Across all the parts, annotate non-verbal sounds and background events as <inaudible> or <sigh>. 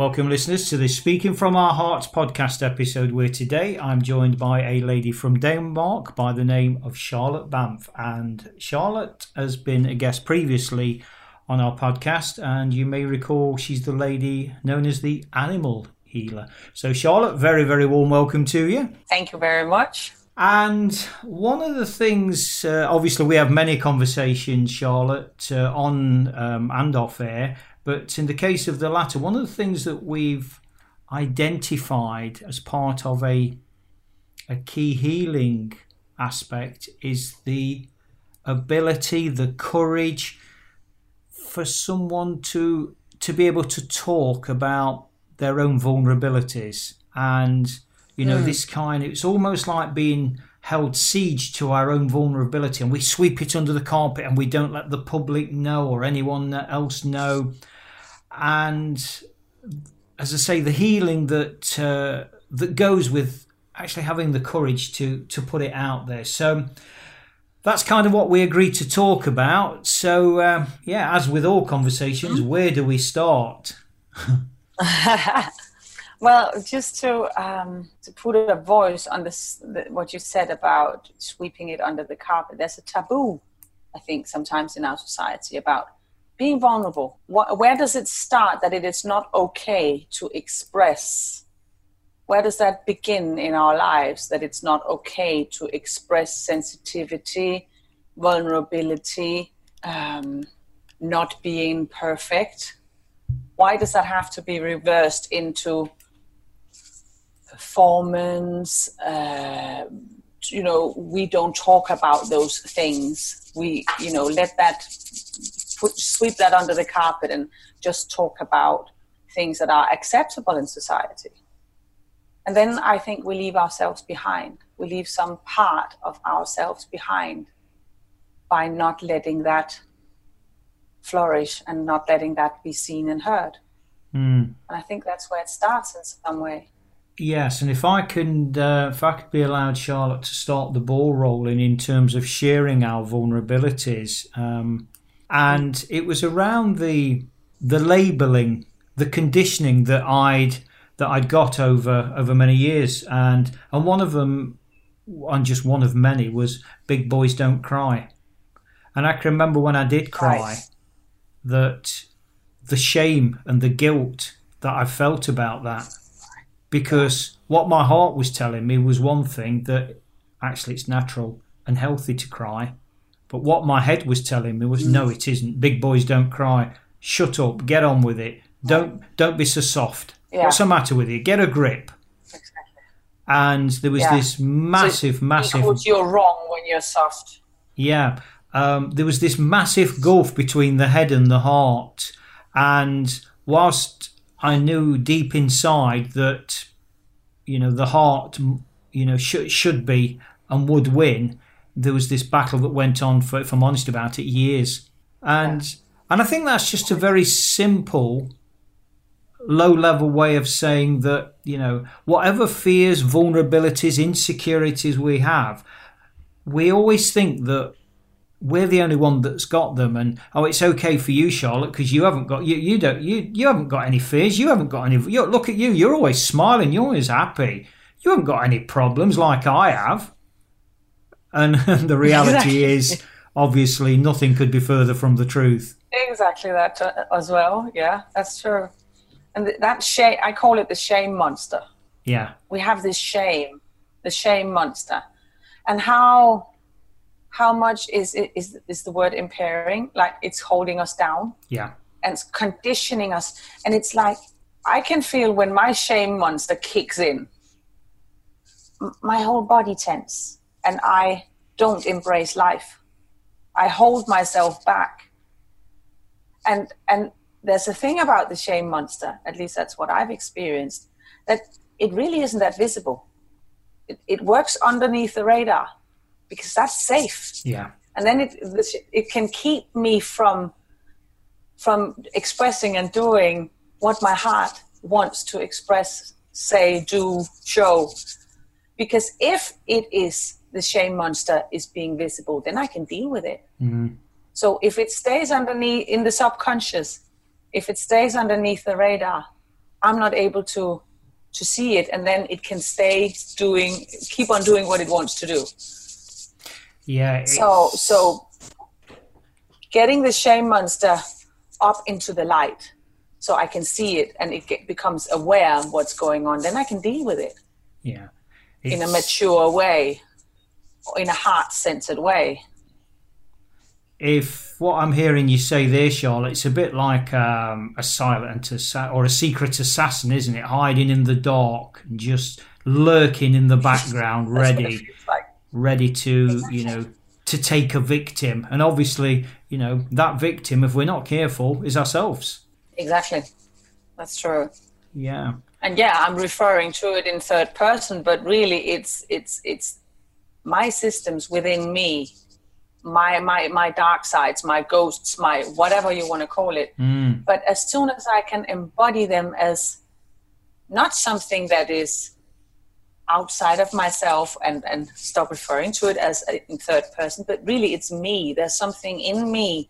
Welcome, listeners, to the Speaking from Our Hearts podcast episode, where today I'm joined by a lady from Denmark by the name of Charlotte Banff. And Charlotte has been a guest previously on our podcast, and you may recall she's the lady known as the Animal Healer. So, Charlotte, very, very warm welcome to you. Thank you very much. And one of the things, uh, obviously, we have many conversations, Charlotte, uh, on um, and off air but in the case of the latter, one of the things that we've identified as part of a a key healing aspect is the ability, the courage for someone to to be able to talk about their own vulnerabilities and you know mm. this kind it's almost like being held siege to our own vulnerability and we sweep it under the carpet and we don't let the public know or anyone else know and as I say, the healing that uh, that goes with actually having the courage to to put it out there. So that's kind of what we agreed to talk about. So uh, yeah, as with all conversations, mm-hmm. where do we start? <laughs> well, just to um, to put a voice on this, the, what you said about sweeping it under the carpet. There's a taboo, I think, sometimes in our society about being vulnerable where does it start that it is not okay to express where does that begin in our lives that it's not okay to express sensitivity vulnerability um, not being perfect why does that have to be reversed into performance uh, you know we don't talk about those things we you know let that put, sweep that under the carpet and just talk about things that are acceptable in society. And then I think we leave ourselves behind. We leave some part of ourselves behind by not letting that flourish and not letting that be seen and heard. Mm. And I think that's where it starts in some way. Yes, and if I can, uh, if I could be allowed, Charlotte, to start the ball rolling in terms of sharing our vulnerabilities, um, and it was around the the labeling, the conditioning that I'd that I'd got over over many years, and and one of them, and just one of many, was "Big Boys Don't Cry," and I can remember when I did cry, that the shame and the guilt that I felt about that, because what my heart was telling me was one thing that actually it's natural and healthy to cry, but what my head was telling me was, no, it isn't. Big boys don't cry. Shut up. Get on with it. Don't don't be so soft. Yeah. What's the matter with you? Get a grip. Exactly. And there was yeah. this massive, so massive. Because you're wrong when you're soft. Yeah. Um, there was this massive gulf between the head and the heart. And whilst I knew deep inside that, you know, the heart, you know, should should be and would win, there was this battle that went on for, if I'm honest about it, years. And and I think that's just a very simple, low level way of saying that, you know, whatever fears, vulnerabilities, insecurities we have, we always think that we're the only one that's got them and oh it's okay for you charlotte because you haven't got you you don't you you haven't got any fears you haven't got any you, look at you you're always smiling you're always happy. You haven't got any problems like i have. And, <laughs> the reality exactly. is obviously nothing could be further from the truth. Exactly that uh, as well yeah that's true. And that shame i call it the shame monster. Yeah. We have this shame the shame monster. And how how much is it is is the word impairing like it's holding us down yeah and it's conditioning us and it's like i can feel when my shame monster kicks in my whole body tense and I don't embrace life. I hold myself back. And and there's a thing about the shame monster, at least that's what I've experienced, that it really isn't that visible. It, it works underneath the radar because that's safe. Yeah. And then it it can keep me from from expressing and doing what my heart wants to express, say, do, show. Because if it is the shame monster is being visible, then I can deal with it. Mm-hmm. So if it stays underneath in the subconscious, if it stays underneath the radar, I'm not able to to see it, and then it can stay doing, keep on doing what it wants to do. Yeah. So so getting the shame monster up into the light, so I can see it, and it get, becomes aware of what's going on. Then I can deal with it. Yeah. In a mature way, in a heart-centered way if what I'm hearing you say there, Charlotte, it's a bit like um, a silent assa- or a secret assassin, isn't it? Hiding in the dark, and just lurking in the <laughs> background, ready, like. Ready to you know to take a victim. And obviously, you know that victim, if we're not careful, is ourselves. Exactly, that's true. Yeah. And yeah, I'm referring to it in third person, but really, it's it's it's my systems within me my my my dark sides my ghosts my whatever you want to call it mm. but as soon as i can embody them as not something that is outside of myself and and stop referring to it as in third person but really it's me there's something in me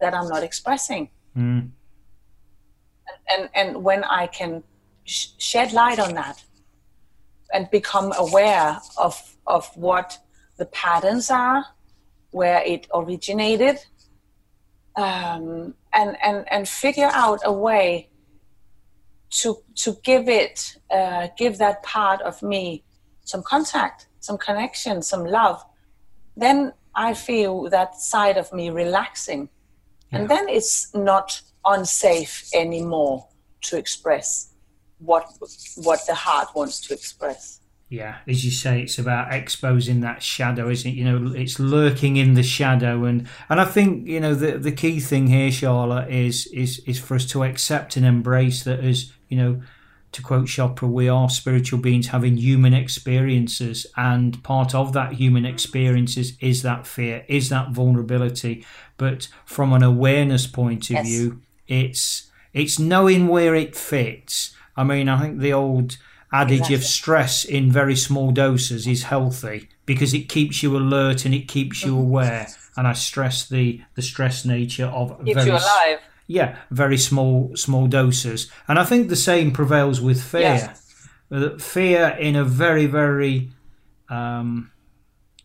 that i'm not expressing mm. and and when i can sh- shed light on that and become aware of of what the patterns are where it originated um, and, and, and figure out a way to, to give it, uh, give that part of me some contact, some connection, some love, then I feel that side of me relaxing. Yeah. And then it's not unsafe anymore to express what, what the heart wants to express yeah, as you say, it's about exposing that shadow, isn't it? You know, it's lurking in the shadow, and and I think you know the the key thing here, Charlotte, is is is for us to accept and embrace that as you know, to quote Chopra, we are spiritual beings having human experiences, and part of that human experiences is that fear, is that vulnerability, but from an awareness point of yes. view, it's it's knowing where it fits. I mean, I think the old adage exactly. of stress in very small doses is healthy because it keeps you alert and it keeps you mm-hmm. aware. And I stress the the stress nature of keeps very you alive. Yeah, very small small doses. And I think the same prevails with fear. Yeah. Fear in a very very um,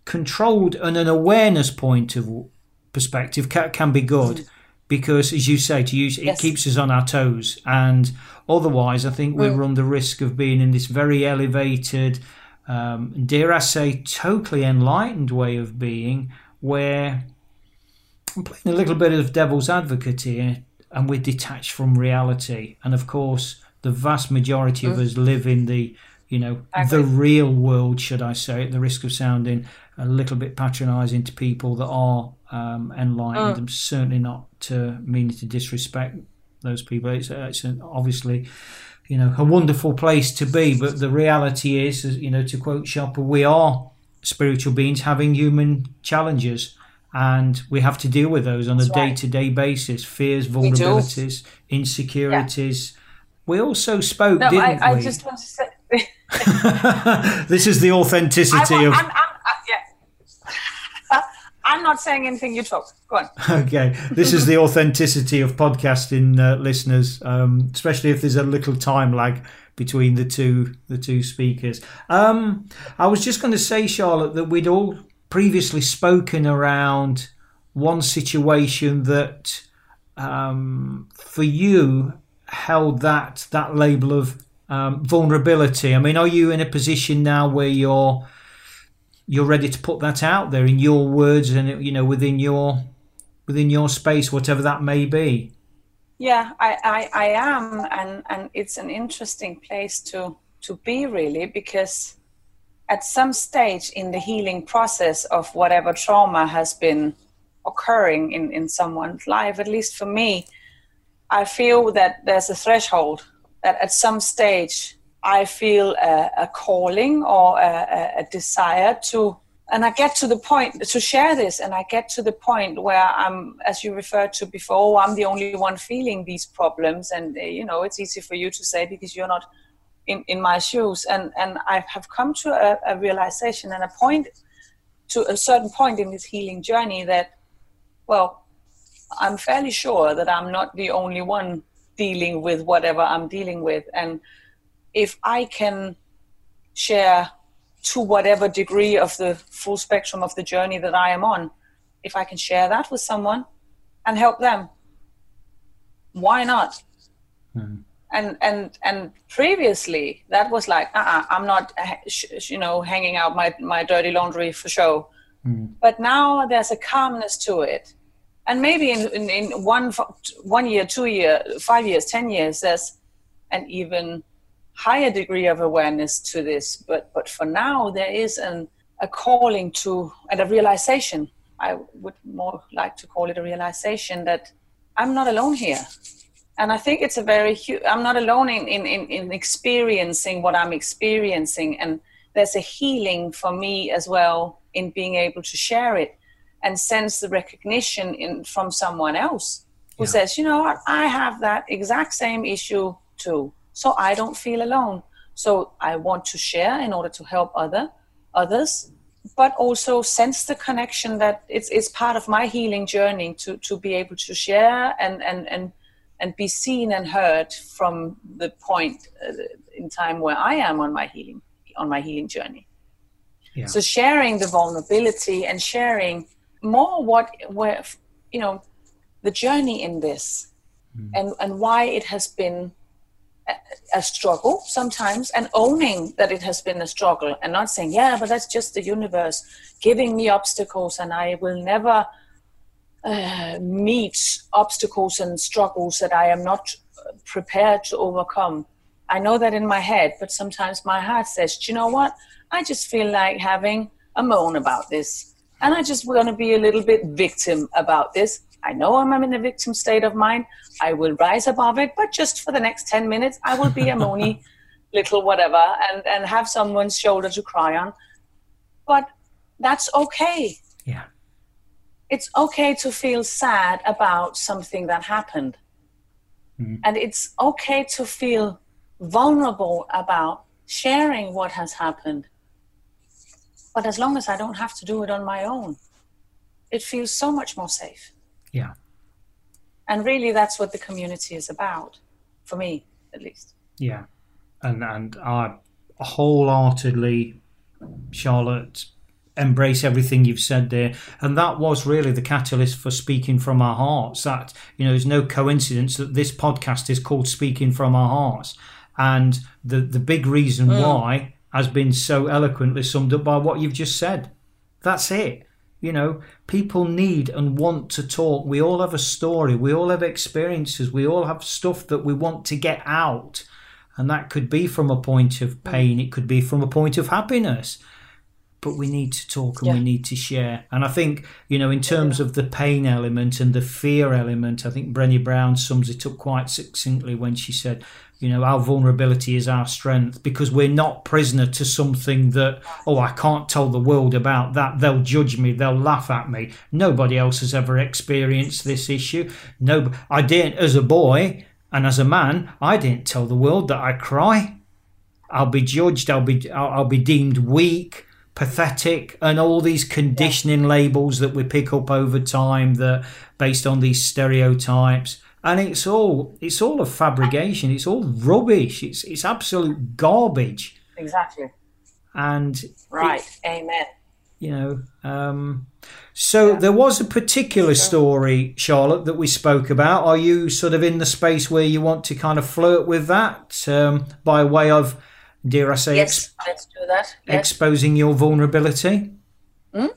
controlled and an awareness point of perspective can, can be good. Mm. Because, as you say, to use it yes. keeps us on our toes, and Otherwise, I think we run the risk of being in this very elevated, um, dare I say, totally enlightened way of being, where I'm playing a little bit of devil's advocate here, and we're detached from reality. And of course, the vast majority of us live in the, you know, the real world, should I say, at the risk of sounding a little bit patronising to people that are um, enlightened. Mm. I'm certainly not uh, meaning to disrespect those people. It's, uh, it's an, obviously, you know, a wonderful place to be. But the reality is, you know, to quote Chopra, we are spiritual beings having human challenges. And we have to deal with those on That's a day to day basis fears, vulnerabilities, insecurities. Yeah. We also spoke, no, didn't I, we? I just want to say. <laughs> this is the authenticity I, of. I'm, I'm, yeah. <laughs> I'm not saying anything you talk. Go on. Okay, this is the authenticity of podcasting uh, listeners, um, especially if there's a little time lag between the two the two speakers. Um, I was just going to say, Charlotte, that we'd all previously spoken around one situation that, um, for you, held that that label of um, vulnerability. I mean, are you in a position now where you're you're ready to put that out there in your words and you know within your within your space, whatever that may be. Yeah, I, I, I am, and and it's an interesting place to to be really because at some stage in the healing process of whatever trauma has been occurring in, in someone's life, at least for me, I feel that there's a threshold that at some stage I feel a, a calling or a, a, desire to, and I get to the point to share this, and I get to the point where I'm, as you referred to before, I'm the only one feeling these problems, and you know it's easy for you to say because you're not in, in my shoes, and and I have come to a, a realization and a point to a certain point in this healing journey that, well, I'm fairly sure that I'm not the only one dealing with whatever I'm dealing with, and if I can share to whatever degree of the full spectrum of the journey that I am on, if I can share that with someone and help them, why not? Mm-hmm. And and and previously that was like, uh-uh, I'm not, you know, hanging out my my dirty laundry for show. Mm-hmm. But now there's a calmness to it, and maybe in, in, in one one year, two year, five years, ten years, there's an even higher degree of awareness to this. But but for now, there is an a calling to and a realization. I would more like to call it a realization that I'm not alone here. And I think it's a very I'm not alone in, in, in, in experiencing what I'm experiencing. And there's a healing for me as well in being able to share it and sense the recognition in from someone else who yeah. says, you know what, I have that exact same issue too so I don't feel alone. So I want to share in order to help other others, but also sense the connection that it's it's part of my healing journey to to be able to share and and and and be seen and heard from the point uh, in time where I am on my healing on my healing journey. Yeah. So sharing the vulnerability and sharing more what where you know the journey in this mm. and and why it has been a struggle sometimes and owning that it has been a struggle and not saying yeah but that's just the universe giving me obstacles and i will never uh, meet obstacles and struggles that i am not prepared to overcome i know that in my head but sometimes my heart says do you know what i just feel like having a moan about this and i just want to be a little bit victim about this I know I'm in a victim state of mind. I will rise above it, but just for the next 10 minutes, I will be a moany <laughs> little whatever and, and have someone's shoulder to cry on. But that's okay. Yeah. It's okay to feel sad about something that happened. Mm-hmm. And it's okay to feel vulnerable about sharing what has happened. But as long as I don't have to do it on my own, it feels so much more safe. Yeah. And really, that's what the community is about, for me at least. Yeah. And, and I wholeheartedly, Charlotte, embrace everything you've said there. And that was really the catalyst for speaking from our hearts. That, you know, there's no coincidence that this podcast is called Speaking from Our Hearts. And the, the big reason mm. why has been so eloquently summed up by what you've just said. That's it. You know, people need and want to talk. We all have a story. We all have experiences. We all have stuff that we want to get out. And that could be from a point of pain, it could be from a point of happiness. But we need to talk and yeah. we need to share. And I think, you know, in terms yeah. of the pain element and the fear element, I think Brené Brown sums it up quite succinctly when she said, you know, our vulnerability is our strength because we're not prisoner to something that, oh, I can't tell the world about that. They'll judge me. They'll laugh at me. Nobody else has ever experienced this issue. No, I didn't as a boy and as a man. I didn't tell the world that I cry. I'll be judged. I'll be I'll, I'll be deemed weak, pathetic, and all these conditioning labels that we pick up over time that based on these stereotypes and it's all it's all a fabrication. It's all rubbish. It's it's absolute garbage. Exactly. And right, amen. You know, um, so yeah. there was a particular story, Charlotte, that we spoke about. Are you sort of in the space where you want to kind of flirt with that um, by way of, dare I say, yes, exp- let's do that. Yes. Exposing your vulnerability. Mm?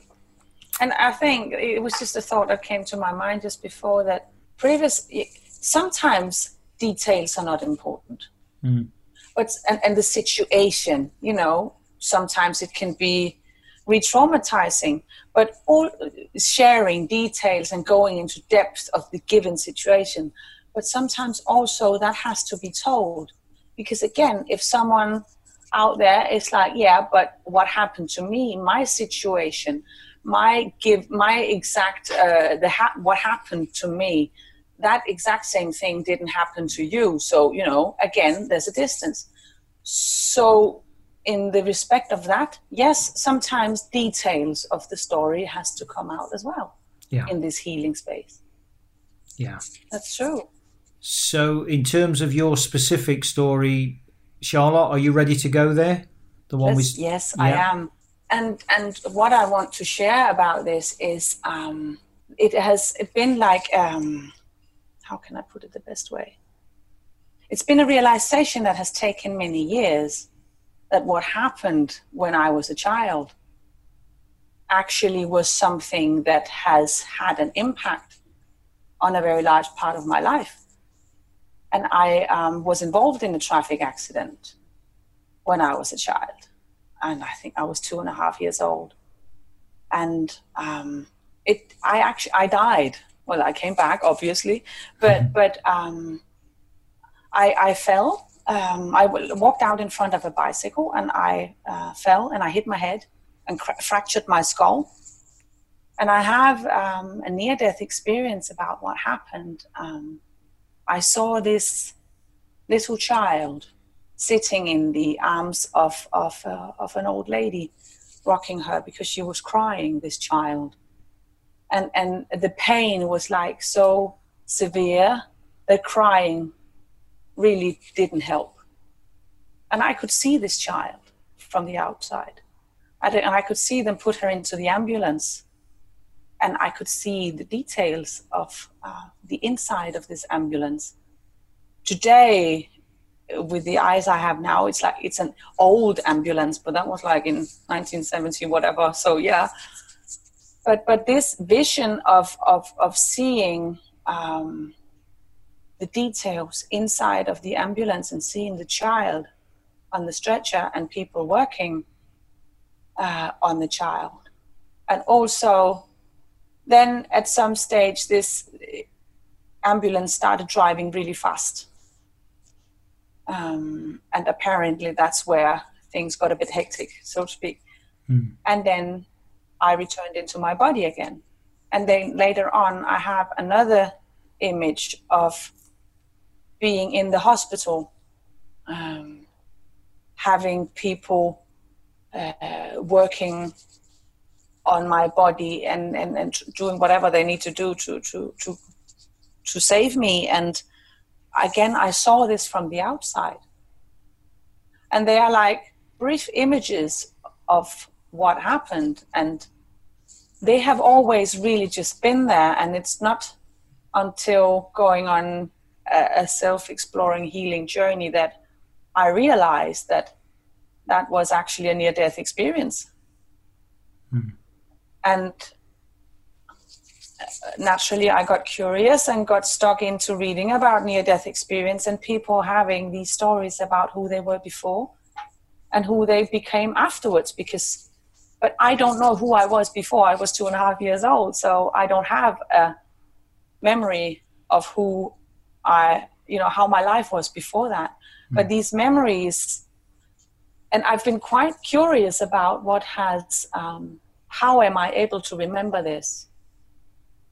And I think it was just a thought that came to my mind just before that previous sometimes details are not important mm. but and, and the situation you know sometimes it can be re-traumatizing but all sharing details and going into depth of the given situation but sometimes also that has to be told because again if someone out there it's like yeah but what happened to me my situation my give my exact uh, the ha- what happened to me that exact same thing didn't happen to you. So you know again there's a distance. So in the respect of that yes sometimes details of the story has to come out as well yeah. in this healing space. Yeah. That's true. So in terms of your specific story charlotte are you ready to go there the one yes, we yes yeah. i am and and what I want to share about this is um, it has been like um, how can I put it the best way? It's been a realization that has taken many years that what happened when I was a child actually was something that has had an impact on a very large part of my life. And I um, was involved in a traffic accident when I was a child and I think I was two and a half years old. And um, it, I actually, I died. Well, I came back, obviously, but mm-hmm. but um, I, I fell. Um, I walked out in front of a bicycle and I uh, fell and I hit my head and cr- fractured my skull. And I have um, a near-death experience about what happened. I saw this little child sitting in the arms of of, uh, of an old lady, rocking her because she was crying. This child, and and the pain was like so severe. The crying really didn't help, and I could see this child from the outside, I and I could see them put her into the ambulance. And I could see the details of uh, the inside of this ambulance. Today, with the eyes I have now, it's like it's an old ambulance, but that was like in 1970, whatever. So yeah, but but this vision of of of seeing um, the details inside of the ambulance and seeing the child on the stretcher and people working uh, on the child, and also then at some stage this ambulance started driving really fast um, and apparently that's where things got a bit hectic, so to speak. Mm. And then I returned into my body again. And then later on, I have another image of being in the hospital, um, having people uh, working on my body and, and, and doing whatever they need to do to, to, to, to save me. And again, I saw this from the outside. And they are like brief images of what happened. And they have always really just been there. And it's not until going on a, a self exploring healing journey that I realized that that was actually a near death experience. Mm. And naturally I got curious and got stuck into reading about near death experience and people having these stories about who they were before and who they became afterwards because but I don't know who I was before I was two and a half years old so I don't have a memory of who I you know how my life was before that mm. but these memories and I've been quite curious about what has um, how am I able to remember this?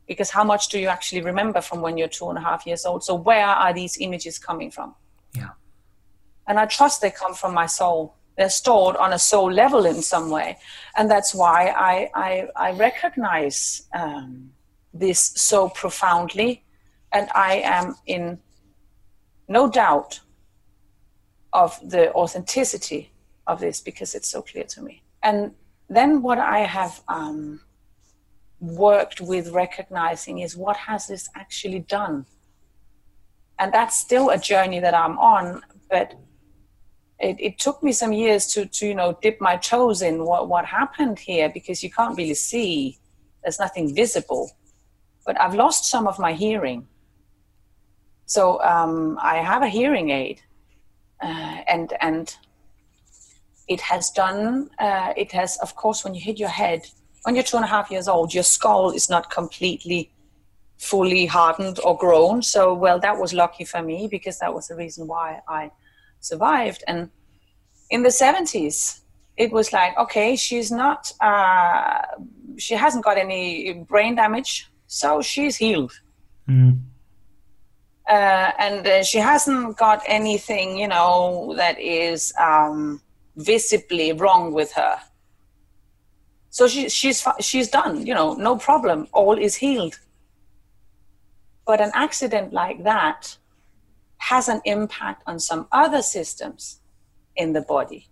Because how much do you actually remember from when you're two and a half years old? So where are these images coming from? Yeah. And i trust they come from my soul. They're stored on a soul level in some way. And that's why i i, I recognize um, this so profoundly. And i am in no doubt of the authenticity of this because it's so clear to me. And then what i have um, worked with recognizing is what has this actually done? And that's still a journey that i'm on but it, it took me some years to, to you know dip my toes in what, what happened here because you can't really see. There's nothing visible. But i've lost some of my hearing. So um, i have a hearing aid uh, and and it has done, uh, it has, of course, when you hit your head, when you're two and a half years old, your skull is not completely fully hardened or grown. So, well, that was lucky for me because that was the reason why I survived. And in the 70s, it was like, okay, she's not, uh, she hasn't got any brain damage, so she's healed. Mm. Uh, and uh, she hasn't got anything, you know, that is um, visibly wrong with her. So she, she's she's done, you know, no problem. All is healed. But an accident like that has an impact on some other systems in the body.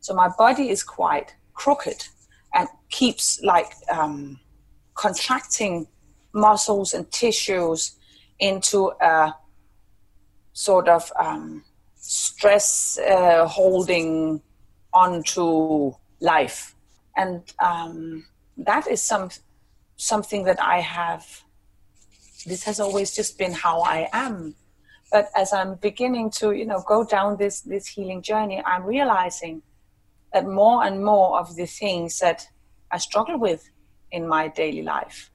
So my body is quite crooked and keeps like um, contracting muscles and tissues into a sort of um, stress uh, holding onto life. And um, that is some something that I have this has always just been how I am. But as I'm beginning to, you know, go down this this healing journey, I'm realizing that more and more of the things that I struggle with in my daily life,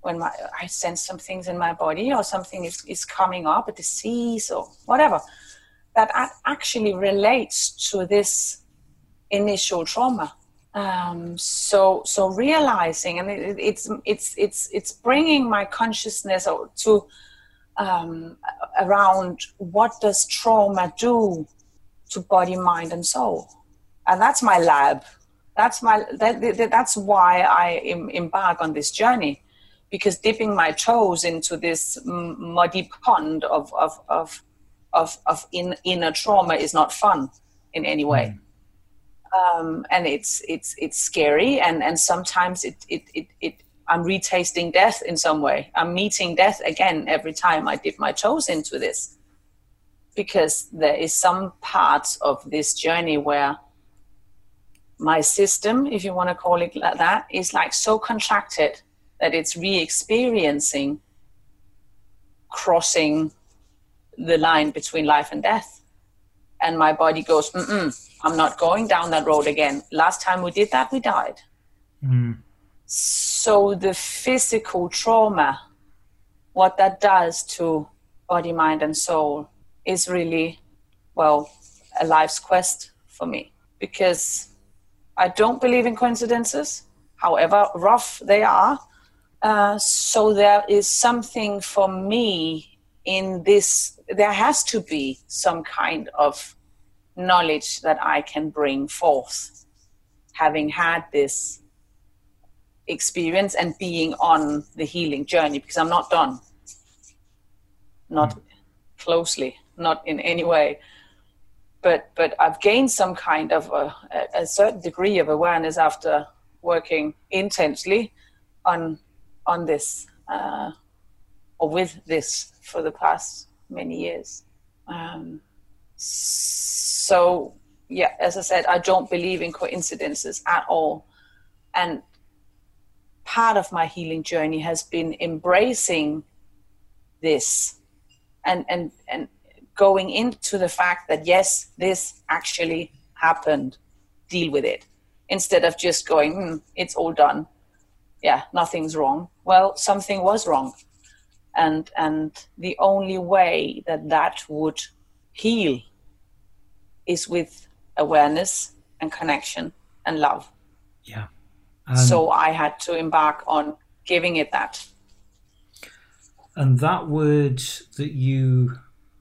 when my, I sense some things in my body or something is, is coming up, a disease or whatever, that actually relates to this initial trauma. Um, so so realizing and it, it's it's it's it's bringing my consciousness to um, around what does trauma do to body mind and soul. And that's my lab. That's my that, that that's why i em, embark on this journey because dipping my toes into this muddy pond of of of of, of in, inner trauma is not fun in any way. Mm um, and it's it's it's scary. And and sometimes it, it it it i'm retasting death in some way. I'm meeting death again every time i dip my toes into this. Because there is some parts of this journey where my system if you want to call it like that is like so contracted that it's re-experiencing crossing the line between life and death and my body goes mm I'm not going down that road again. Last time we did that, we died. Mm. So the physical trauma, what that does to body, mind, and soul is really, well, a life's quest for me because I don't believe in coincidences, however rough they are. Uh, so there is something for me in this, there has to be some kind of knowledge that I can bring forth, having had this experience and being on the healing journey, because I'm not done, not mm. closely, not in any way. But but I've gained some kind of a, a certain degree of awareness after working intensely on on this uh, or with this for the past many years. Um, so yeah as i said i don't believe in coincidences at all. And part of my healing journey has been embracing this and and and going into the fact that yes this actually happened. Deal with it. Instead of just going hmm, it's all done. Yeah nothing's wrong. Well something was wrong and and the only way that that would heal is with awareness and connection and love. Yeah. Um, so I had to embark on giving it that. And that word that you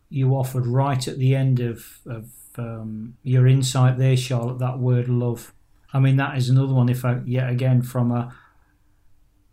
you offered right at the end of, of um, your insight there, Charlotte, that word love. I mean, that is another one. If I yet again from a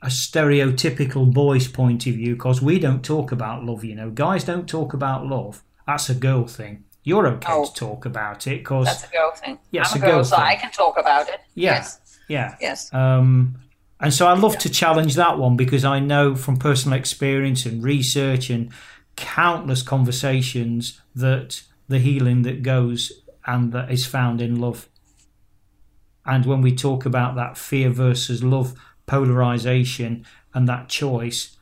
a stereotypical boy's point of view, because we don't talk about love. You know, guys don't talk about love. That's a girl thing you're okay oh, to talk about it because that's a girl thing. Yes, I'm a, girl, girl so I can talk about it. Yeah, yes. yeah, yes. Um, and so I love yeah. to challenge that one because I know from personal experience and research and countless conversations that the healing that goes and that is found in love. And when we talk about that fear versus love polarization and that choice,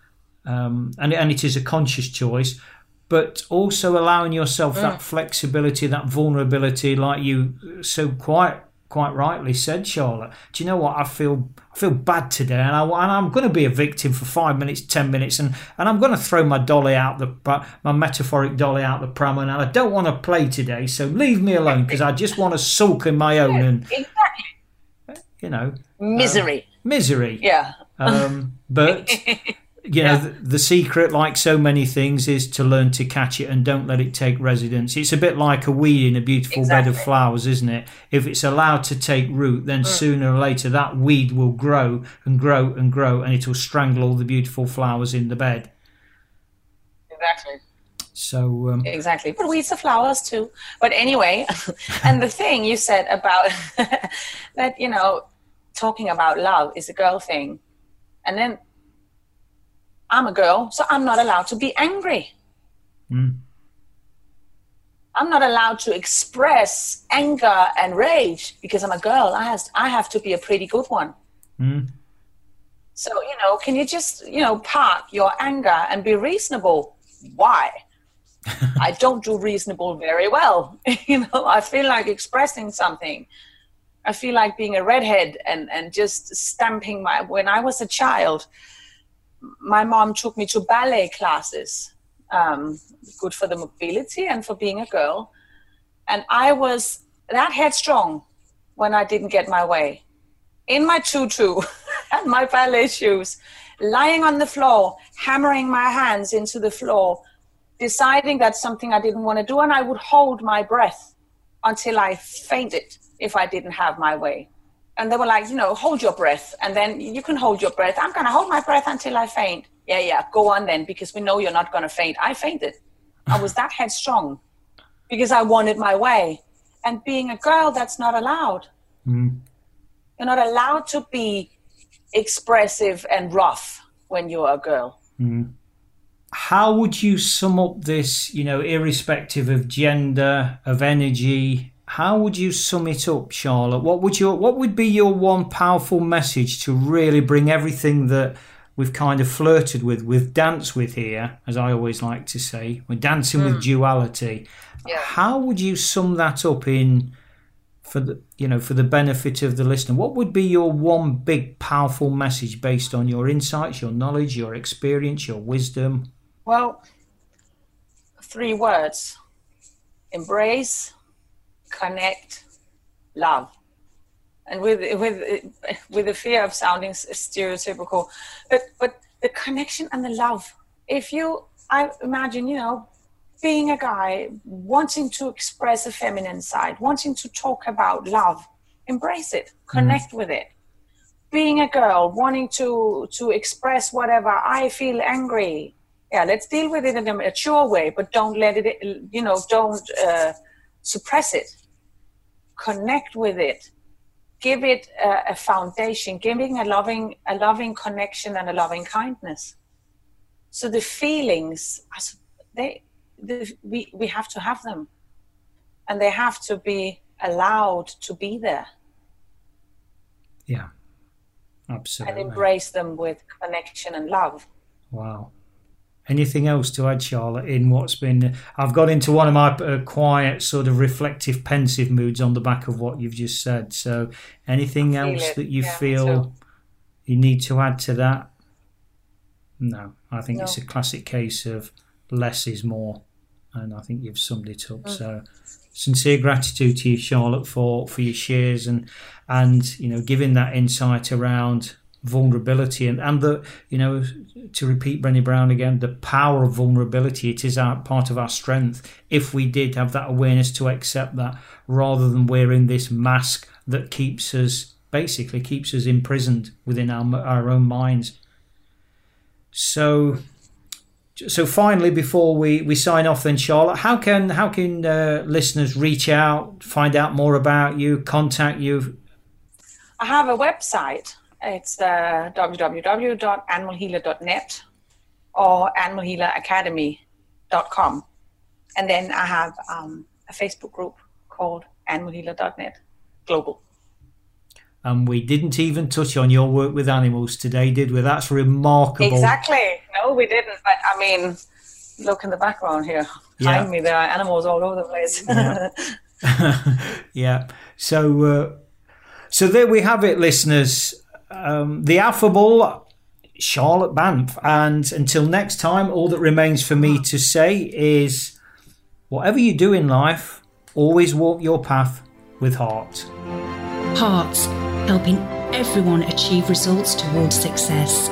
um, and, and it is a conscious choice, but also allowing yourself that mm. flexibility, that vulnerability, like you uh, so quite quite rightly said, Charlotte. Do you know what I feel? I feel bad today, and, I, and I'm going to be a victim for five minutes, ten minutes, and, and I'm going to throw my dolly out the my metaphoric dolly out the pram, and I don't want to play today. So leave me alone because I just want to sulk in my own and exactly. you know uh, Misery. Misery. yeah. Um, but <laughs> you know, Yeah. the, the secret, like so many things, is to learn to catch it and don't let it take residence. It's a bit like a weed in a beautiful bed of flowers, isn't it? If it's allowed to take root, then sooner or later that weed will grow and grow and grow, and it'll strangle all the beautiful flowers in the bed. Exactly. So, um, Exactly. But weeds are flowers too. But anyway, <laughs> and the thing you said about <laughs> that, you know, talking about love is a girl thing. And then I'm a girl, so I'm not allowed to be angry. Mm. I'm not allowed to express anger and rage because I'm a girl. I has I have to be a pretty good one. Mm. So, you know, can you just, you know, park your anger and be reasonable? Why? <laughs> I don't do reasonable very well. <laughs> you know, I feel like expressing something. I feel like being a redhead and, and just stamping my. When I was a child, my mom took me to ballet classes, um, good for the mobility and for being a girl. And I was that headstrong when I didn't get my way. In my tutu <laughs> and my ballet shoes, lying on the floor, hammering my hands into the floor, deciding that's something I didn't want to do, and I would hold my breath until I fainted if I didn't have my way. And they were like, you know, hold your breath, and then you can hold your breath. I'm going to hold my breath until I faint. Yeah, yeah, go on then, because we know you're not going to faint. I fainted. I was that <laughs> headstrong because I wanted my way. And being a girl, that's not allowed. Mm. You're not allowed to be expressive and rough when you're a girl. how would you sum up this, you know, irrespective of gender, of energy? How would you sum it up, Charlotte? What would your what would be your one powerful message to really bring everything that we've kind of flirted with, with dance with here, as I always like to say, we're dancing with hmm. duality. Yeah. How would you sum that up in for the you know for the benefit of the listener? What would be your one big powerful message based on your insights, your knowledge, your experience, your wisdom? Well, three words embrace, connect, love. And with, with, with the fear of sounding stereotypical, but, but the connection and the love. If you, I imagine, you know, being a guy, wanting to express a feminine side, wanting to talk about love, embrace it, connect with it. Being a girl, wanting to to express whatever I feel angry, yeah, let's deal with it in a mature way, but don't let it, you know, don't uh, suppress it. Connect with it. Give it a, a foundation, giving a loving, a loving connection and a loving kindness. So the feelings, as- they, we we have to have them, and they have to be allowed to be there Yeah, Absolutely. and embrace them with connection and love. Wow. Anything else to add, Charlotte, in what's been. I've got into one of my uh, quiet, sort of reflective, pensive moods on the back of what you've just said. So, anything else it. that you Yeah, feel too. you need to add to that? No, I think No. it's a classic case of less is more. And I think you've summed it up. Mm. So, sincere gratitude to you, Charlotte, for, for your shares and, and, you know, giving that insight around vulnerability and, and the, you know, to repeat Brené Brown again, the power of vulnerability. It is our part of our strength if we did have that awareness to accept that rather than wearing this mask that keeps us basically keeps us imprisoned within our, our own minds. So, so finally, before we, we sign off, then Charlotte, how can how can uh, listeners reach out, find out more about you, contact you? I have a website. It's uh, www.animalhealer.net or animalhealeracademy.com. And then I have um, a Facebook group called animalhealer.net global. And we didn't even touch on your work with animals today, did we? That's remarkable. Exactly. No, we didn't. But I mean, look in the background here. Behind me, there are animals all over the place. Yeah. <laughs> <laughs> yeah. So, uh, so there we have it, listeners. Um, the affable Charlotte Banff. And until next time, all that remains for me to say is whatever you do in life, always walk your path with heart. Hearts, helping everyone achieve results towards success.